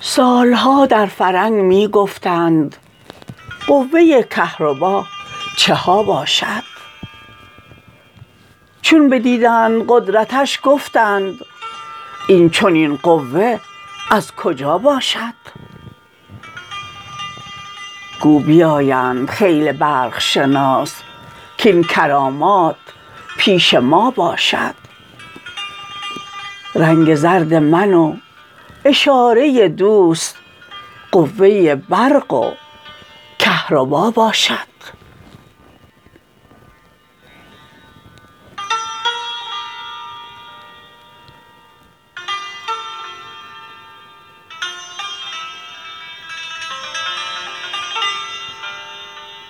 سالها در فرنگ می گفتند قوه کهربا چها باشد؟ چون بدیدند قدرتش گفتند این چنین قوه از کجا باشد؟ گو بیایند خیل برق شناس کاین کرامات پیش ما باشد. رنگ زرد من و اشاره دوست قوه برق و کهربا باشد.